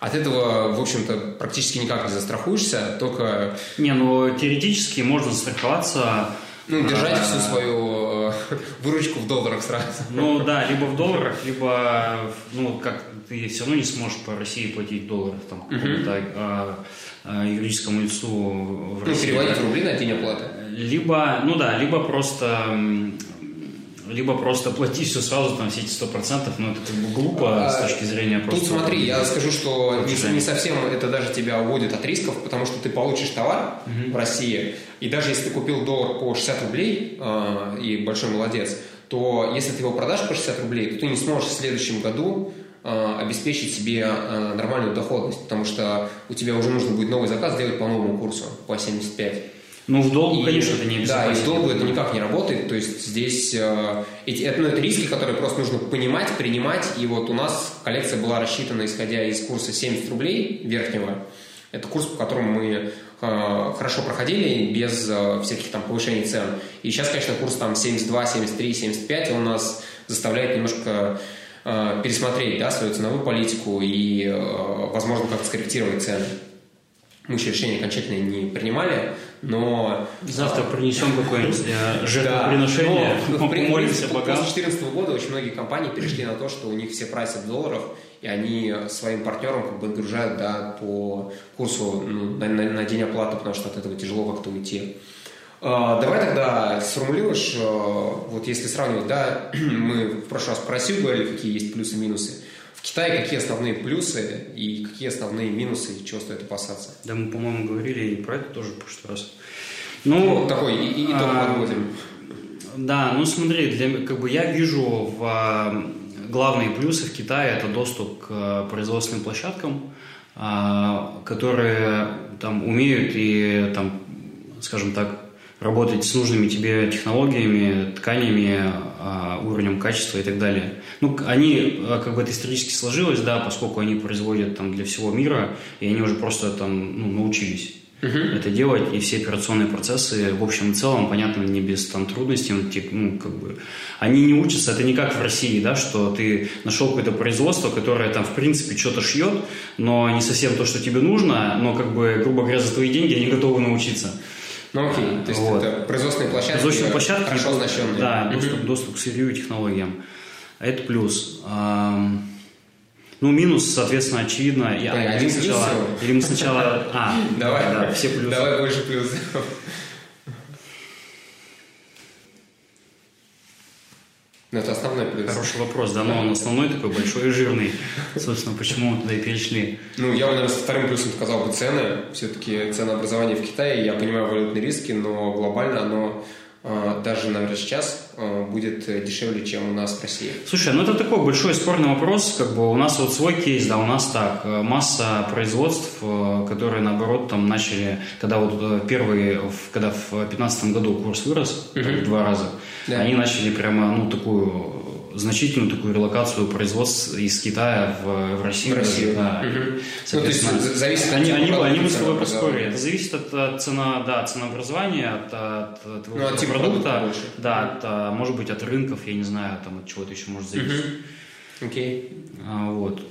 S1: От этого, в общем-то, практически никак не застрахуешься, только...
S2: Не, ну, теоретически можно застраховаться
S1: ну, держать а, всю свою э, выручку в долларах сразу.
S2: Ну да, либо в долларах, либо, ну, как ты все равно не сможешь по России платить в долларах, там, uh-huh. а, а, юридическому лицу в
S1: ну, России. Ну, переводить рубли на день оплаты.
S2: Либо, ну да, либо просто либо просто плати все сразу, там, все эти сто процентов, но это как бы глупо а, с точки зрения просто...
S1: Тут смотри, я скажу, что не, не совсем это даже тебя уводит от рисков, потому что ты получишь товар угу. в России, и даже если ты купил доллар по 60 рублей, э, и большой молодец, то если ты его продашь по 60 рублей, то ты не сможешь в следующем году э, обеспечить себе нормальную доходность, потому что у тебя уже нужно будет новый заказ делать по новому курсу, по 75.
S2: Ну, в долгу, и, конечно, это не
S1: Да, и в долгу это никак не работает. То есть здесь э, эти, это, ну, это риски, которые просто нужно понимать, принимать. И вот у нас коллекция была рассчитана, исходя из курса 70 рублей верхнего. Это курс, по которому мы э, хорошо проходили, без э, всяких там повышений цен. И сейчас, конечно, курс там 72, 73, 75, он нас заставляет немножко э, пересмотреть да, свою ценовую политику и, э, возможно, как-то скорректировать цены. Мы еще решение окончательное не принимали, но...
S2: Завтра принесем какое-нибудь э, жертвоприношение, да, но, помолимся
S1: богам. После 2014 года очень многие компании перешли на то, что у них все прайсы в долларах, и они своим партнерам как бы нагружают да, по курсу ну, на, на, на день оплаты, потому что от этого тяжело как-то уйти. Uh, давай тогда сформулируешь, uh, вот если сравнивать, да, мы в прошлый раз про Россию говорили, какие есть плюсы и минусы. В Китае какие основные плюсы и какие основные минусы, и чего стоит опасаться?
S2: Да, мы, по-моему, говорили и про это тоже в прошлый раз.
S1: Ну, ну такой и, итог а, подводим.
S2: Да, ну смотри, для, как бы я вижу в а, главные плюсы в Китае это доступ к а, производственным площадкам, а, которые там умеют и там, скажем так, работать с нужными тебе технологиями, тканями, уровнем качества и так далее. Ну, они, а, как бы это исторически сложилось, да, поскольку они производят там для всего мира, и они уже просто там, ну, научились uh-huh. это делать, и все операционные процессы, в общем и целом, понятно, не без там трудностей, ну, как бы, они не учатся, это не как в России, да, что ты нашел какое-то производство, которое там, в принципе, что-то шьет, но не совсем то, что тебе нужно, но, как бы, грубо говоря, за твои деньги они готовы научиться.
S1: Ну окей, то есть вот. это производственные площадки, производственные площадки хорошо оснащенные.
S2: Да, доступ, доступ к сырью и технологиям. Это плюс. Ну, минус, соответственно, очевидно. Я,
S1: да, или, сначала,
S2: или мы сначала... А,
S1: давай, да, все плюсы. Давай больше плюсов. Ну, это основной плюс.
S2: Хороший вопрос, да, но он основной такой большой и жирный. Собственно, почему мы туда и перешли?
S1: Ну, я бы, наверное, вторым плюсом сказал бы цены. Все-таки ценообразование в Китае, я понимаю валютные риски, но глобально оно а, даже, наверное, сейчас а, будет дешевле, чем у нас в России.
S2: Слушай, ну это такой большой спорный вопрос, как бы у нас вот свой кейс, да, у нас так, э, масса производств, э, которые, наоборот, там начали, когда вот э, первые, когда в 2015 году курс вырос uh-huh. в два раза, да. они начали прямо, ну, такую значительную такую релокацию производств из Китая в, в Россию.
S1: В Россию.
S2: Да.
S1: Угу. Соответственно, ну, то есть, зависит
S2: они, от они, они, они быстро поспорили. Это зависит от, от цена, да, ценообразования, от, от, от
S1: ну, от типа продукта, больше.
S2: да, от, а, может быть, от рынков, я не знаю, там от чего-то еще может зависеть.
S1: Окей.
S2: Okay. А, вот.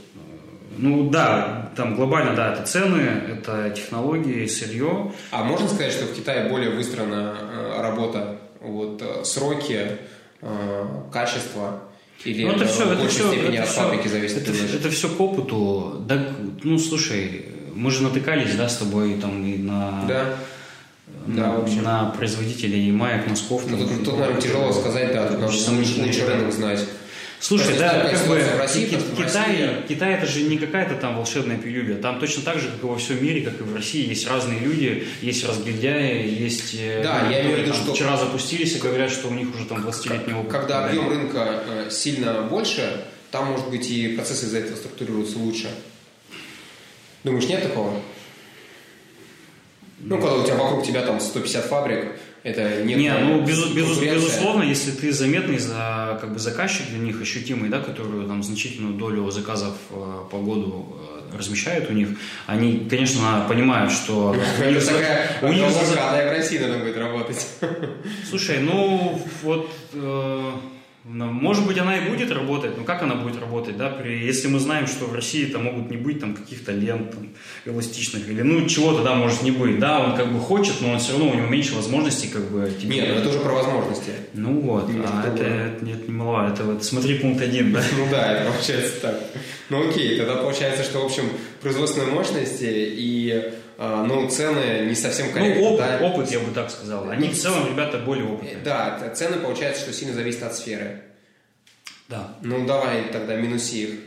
S2: Ну да, там глобально, да, это цены, это технологии, сырье.
S1: А можно сказать, что в Китае более выстроена э, работа, вот э, сроки, э, качество? Или ну, это, это все, это все, это от фабрики зависит?
S2: Это, это все к опыту. Да, ну, слушай, мы же натыкались, да, с тобой там и на...
S1: Да.
S2: На, да, на производителей маек, носков.
S1: Ну, тут, тут, наверное, тяжело сказать, да, тут нужно лучше рынок знать.
S2: Слушай, да, как бы России, Китай, России... Китай это же не какая-то там волшебная пилюля. Там точно так же, как и во всем мире, как и в России, есть разные люди, есть разгильдяи, есть
S1: э, да, я имею в виду,
S2: что вчера запустились и говорят, что у них уже там 20-летний опыт.
S1: Когда объем рынка э, сильно больше, там, может быть, и процессы из-за этого структурируются лучше. Думаешь, нет такого? Ну, когда у тебя вокруг тебя там 150 фабрик, это
S2: не, не ну без, без, безусловно, если ты заметный за как бы заказчик для них ощутимый, да, который там значительную долю заказов э, по году э, размещают у них, они, конечно, понимают, что
S1: у них такая у них в России надо будет работать.
S2: Слушай, ну вот э, может быть, она и будет работать, но как она будет работать, да, при, если мы знаем, что в России там могут не быть там каких-то лент там, эластичных или ну чего-то, да, может не быть, да, он как бы хочет, но он все равно у него меньше возможностей как бы.
S1: Тебе... Нет, ну это уже про возможности.
S2: Ну вот, а это, это, нет, не мало, это вот смотри пункт один, да.
S1: Ну да, это получается так. Ну окей, тогда получается, что в общем производственные мощности и ну, цены не совсем корректны.
S2: Ну, опыт, да? опыт, я бы так сказал. Они в целом, ребята, более опытные.
S1: Да, цены, получается, что сильно зависят от сферы.
S2: Да.
S1: Ну, давай тогда минуси их.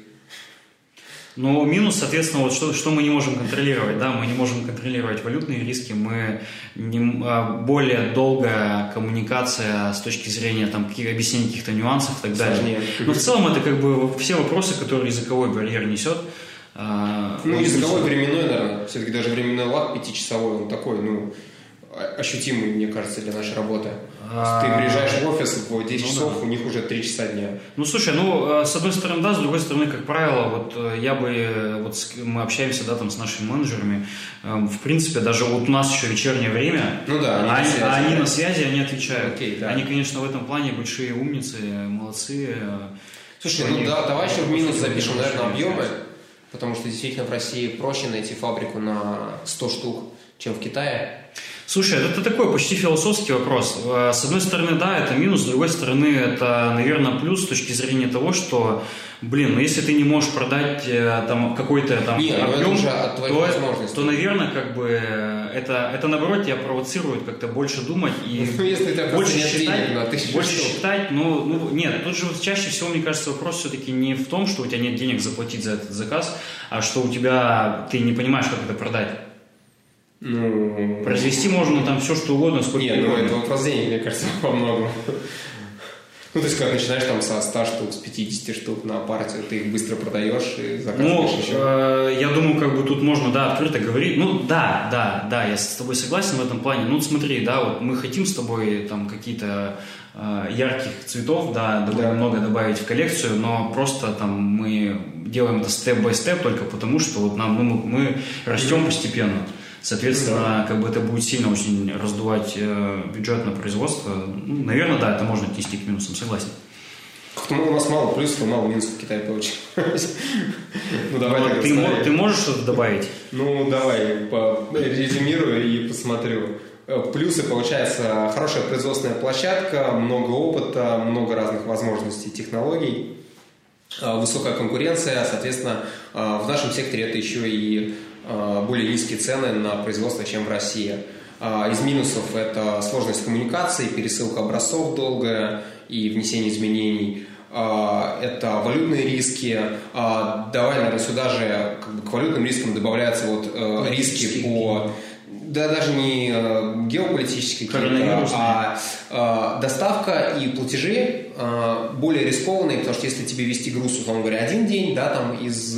S2: Ну, минус, соответственно, вот что, что мы не можем контролировать, да, мы не можем контролировать валютные риски, мы не, а, более долгая коммуникация с точки зрения там каких, объяснения каких-то нюансов и так далее. Но в целом это как бы все вопросы, которые языковой барьер несет.
S1: А, ну, языковой временной, наверное, все-таки даже временной лаг пятичасовой, он такой, ну, ощутимый, мне кажется, для нашей работы. А... Ты приезжаешь в офис в 10 ну, часов, да. у них уже 3 часа дня.
S2: Ну, слушай, ну, с одной стороны, да, с другой стороны, как правило, вот э, я бы, вот мы общаемся, да, там, с нашими менеджерами, эм, в принципе, даже вот у нас еще вечернее время,
S1: ну, да,
S2: они, они, на, связи, они да. на связи, они отвечают.
S1: Окей, да.
S2: Они, конечно, в этом плане большие умницы, молодцы.
S1: Слушай, ну да, давай еще в минус запишем, наверное, объемы. Потому что действительно в России проще найти фабрику на 100 штук, чем в Китае.
S2: Слушай, это такой почти философский вопрос. Э, с одной стороны, да, это минус, с другой стороны, это, наверное, плюс с точки зрения того, что, блин, ну если ты не можешь продать э, там какой-то там
S1: Нет, ну, объем, то,
S2: то, наверное, как бы это, это наоборот тебя провоцирует как-то больше думать и
S1: ну, если
S2: больше считать, на больше считать, ну, ну, нет, тут же чаще всего, мне кажется, вопрос все-таки не в том, что у тебя нет денег заплатить за этот заказ, а что у тебя, ты не понимаешь, как это продать.
S1: Ну...
S2: Произвести можно там все, что угодно, сколько
S1: Нет,
S2: угодно.
S1: ну это вопрос денег, мне кажется, по многому. Ну, то есть, когда начинаешь там со 100 штук, с 50 штук на партию, ты их быстро продаешь и заказываешь ну, еще.
S2: Э, я думаю, как бы тут можно, да, открыто говорить. Ну, да, да, да, я с тобой согласен в этом плане. Ну, смотри, да, вот мы хотим с тобой там какие-то э, ярких цветов, да, довольно да. много добавить в коллекцию, но просто там мы делаем это степ-бай-степ только потому, что вот нам, ну, мы растем постепенно. Соответственно, как бы это будет сильно очень раздувать э, бюджет на производство. Ну, наверное, да, это можно отнести к минусам, согласен.
S1: Как-то у нас мало плюсов, мало минусов в Китае получилось.
S2: Ну, давай ну, ты, мо- ты можешь что-то добавить?
S1: Ну, давай, по- резюмирую и посмотрю. Э, плюсы, получается, хорошая производственная площадка, много опыта, много разных возможностей, технологий, э, высокая конкуренция, соответственно, в нашем секторе это еще и более низкие цены на производство, чем в России. А, из минусов это сложность коммуникации, пересылка образцов долгая и внесения изменений. А, это валютные риски. А, давай, наверное, сюда же как бы, к валютным рискам добавляются вот э, риски по да, даже не э, геополитические какие-то, а, а доставка и платежи а, более рискованные, потому что если тебе вести груз, условно говоря, один день, да, там из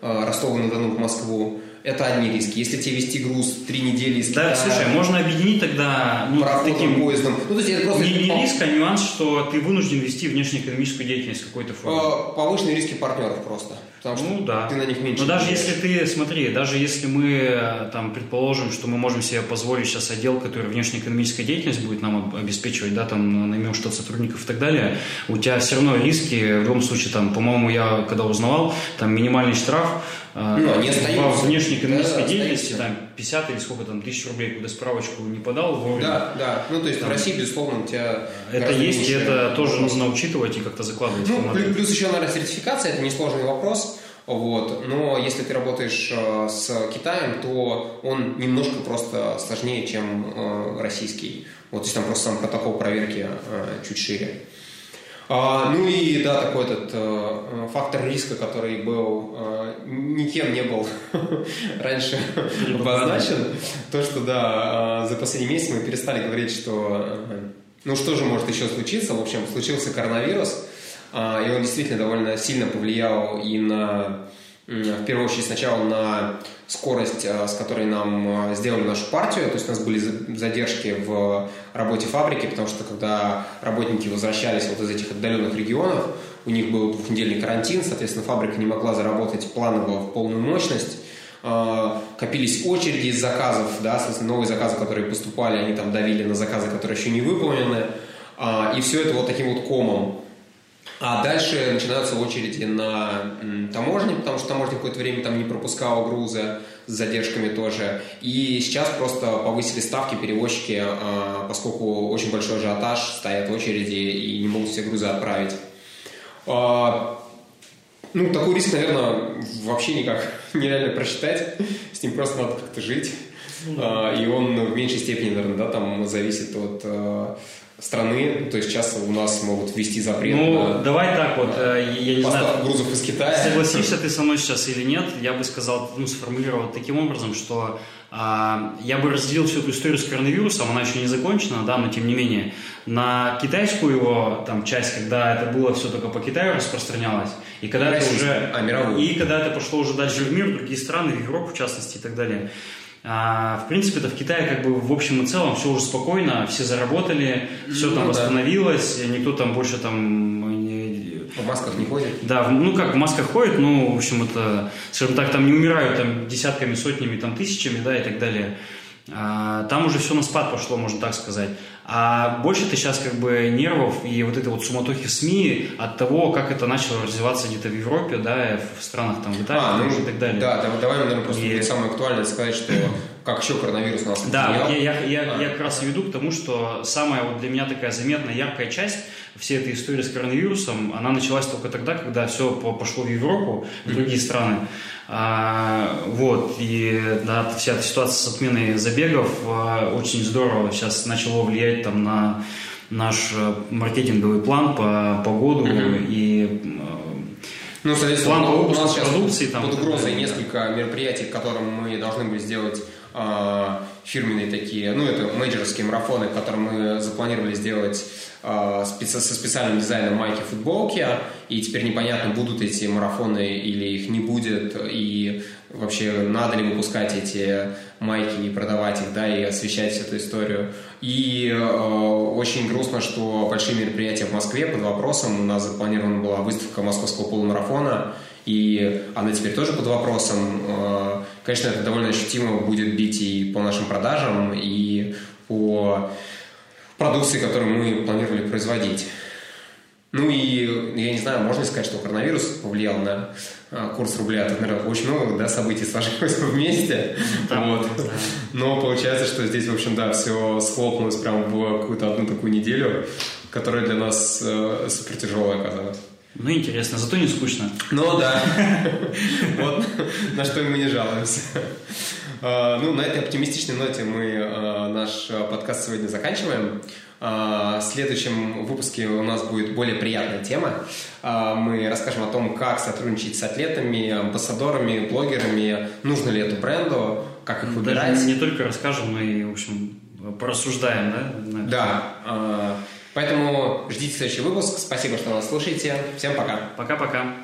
S1: а, Ростова-на-Дону в Москву, это одни риски. Если тебе вести груз три недели из
S2: Да, Китая, слушай, можно объединить тогда
S1: ну, таким поездом.
S2: Ну, то есть это просто... Не, не риск, а нюанс, что ты вынужден вести внешнеэкономическую деятельность какой-то форме.
S1: Повышенные риски партнеров просто. Потому что ну, да. ты на них меньше.
S2: Но даже если ты, смотри, даже если мы там предположим, что мы можем себе позволить сейчас отдел, который внешнеэкономическая деятельность будет нам обеспечивать, да, там наймем что-то сотрудников и так далее, у тебя все равно риски, в любом случае, там, по-моему, я когда узнавал, там минимальный штраф
S1: а, ну, они
S2: во внешнеэкономической да, деятельности, там, 50 или сколько там, тысяч рублей, куда справочку не подал вовремя.
S1: Да, да. Ну, то есть там, в России, безусловно, у тебя
S2: Это есть, и это тоже нужно учитывать и как-то закладывать.
S1: Ну, плюс еще, наверное, сертификация, это несложный вопрос. Вот. Но если ты работаешь э, с Китаем, то он немножко просто сложнее, чем э, российский. Вот, то есть там просто сам протокол проверки э, чуть шире. А, ну и да, такой этот фактор риска, который был никем не был раньше обозначен, то, что да, за последний месяц мы перестали говорить, что ну что же может еще случиться, в общем, случился коронавирус, и он действительно довольно сильно повлиял и на в первую очередь сначала на скорость, э, с которой нам э, сделали нашу партию, то есть у нас были задержки в работе фабрики, потому что когда работники возвращались вот из этих отдаленных регионов, у них был двухнедельный карантин, соответственно, фабрика не могла заработать планово в полную мощность, копились очереди из заказов, да, соответственно, новые заказы, которые поступали, они там давили на заказы, которые еще не выполнены, и все это вот таким вот комом а дальше начинаются очереди на таможне, потому что таможня какое-то время там не пропускала грузы с задержками тоже. И сейчас просто повысили ставки перевозчики, а, поскольку очень большой ажиотаж, стоят очереди и не могут все грузы отправить. А, ну, такой риск, наверное, вообще никак нереально просчитать. С ним просто надо как-то жить. А, и он в меньшей степени, наверное, да, там зависит от страны, то есть сейчас у нас могут ввести запрет
S2: Ну, на, давай так вот, э, я не знаю,
S1: грузов из Китая.
S2: Согласишься ты со мной сейчас или нет, я бы сказал, ну, сформулировал таким образом, что а, я бы разделил всю эту историю с коронавирусом, она еще не закончена, да, но тем не менее, на китайскую его там часть, когда это было все только по Китаю распространялось, и когда это уже...
S1: А, мировую.
S2: И когда это пошло уже дальше в мир, в другие страны, в Европу в частности и так далее. А, в принципе, это в Китае как бы в общем и целом все уже спокойно, все заработали, все ну, там да. восстановилось, никто там больше там
S1: в масках не ходит?
S2: Да, ну как, в масках ходят, ну, в общем, это, скажем так, там не умирают там десятками, сотнями, там тысячами, да, и так далее. А, там уже все на спад пошло, можно так сказать. А больше ты сейчас как бы нервов и вот этой вот суматохи в СМИ от того, как это начало развиваться где-то в Европе, да, в странах там в Италии а, ну, и так далее.
S1: Да, давай, наверное, просто и... самое актуальное сказать, что как еще коронавирус нас
S2: Да, я, я, я, а. я как раз веду к тому, что самая вот для меня такая заметная, яркая часть всей этой истории с коронавирусом, она началась только тогда, когда все пошло в Европу, в другие страны. А, вот, и да, вся эта ситуация с отменой забегов а, очень здорово сейчас начало влиять там на наш э, маркетинговый план по, по году mm-hmm. и
S1: э, ну, соответственно, план по у нас сейчас продукции, там, под угрозой несколько мероприятий, к которым мы должны были сделать фирменные такие, ну, это менеджерские марафоны, которые мы запланировали сделать э, со специальным дизайном майки футболки, и теперь непонятно, будут эти марафоны или их не будет, и вообще надо ли выпускать эти майки и продавать их, да, и освещать эту историю. И э, очень грустно, что большие мероприятия в Москве под вопросом. У нас запланирована была выставка московского полумарафона, и она теперь тоже под вопросом. Э, конечно, это довольно ощутимо будет бить и по нашим продажам, и по продукции, которую мы планировали производить. Ну и, я не знаю, можно сказать, что коронавирус повлиял на э, курс рубля. Тут, наверное, очень много да, событий сложилось вместе.
S2: Там, вот. да.
S1: Но получается, что здесь, в общем, да, все схлопнулось прямо в какую-то одну такую неделю, которая для нас э, супер тяжелая оказалась.
S2: Ну, интересно, зато не скучно.
S1: Ну, да. Вот на что мы не жалуемся. Ну, на этой оптимистичной ноте мы наш подкаст сегодня заканчиваем. В следующем выпуске у нас будет более приятная тема. Мы расскажем о том, как сотрудничать с атлетами, амбассадорами, блогерами, нужно ли это бренду, как их выбирать.
S2: Даже не только расскажем, и, в общем, порассуждаем,
S1: да? Да. Поэтому ждите следующий выпуск. Спасибо, что нас слушаете. Всем пока.
S2: Пока-пока.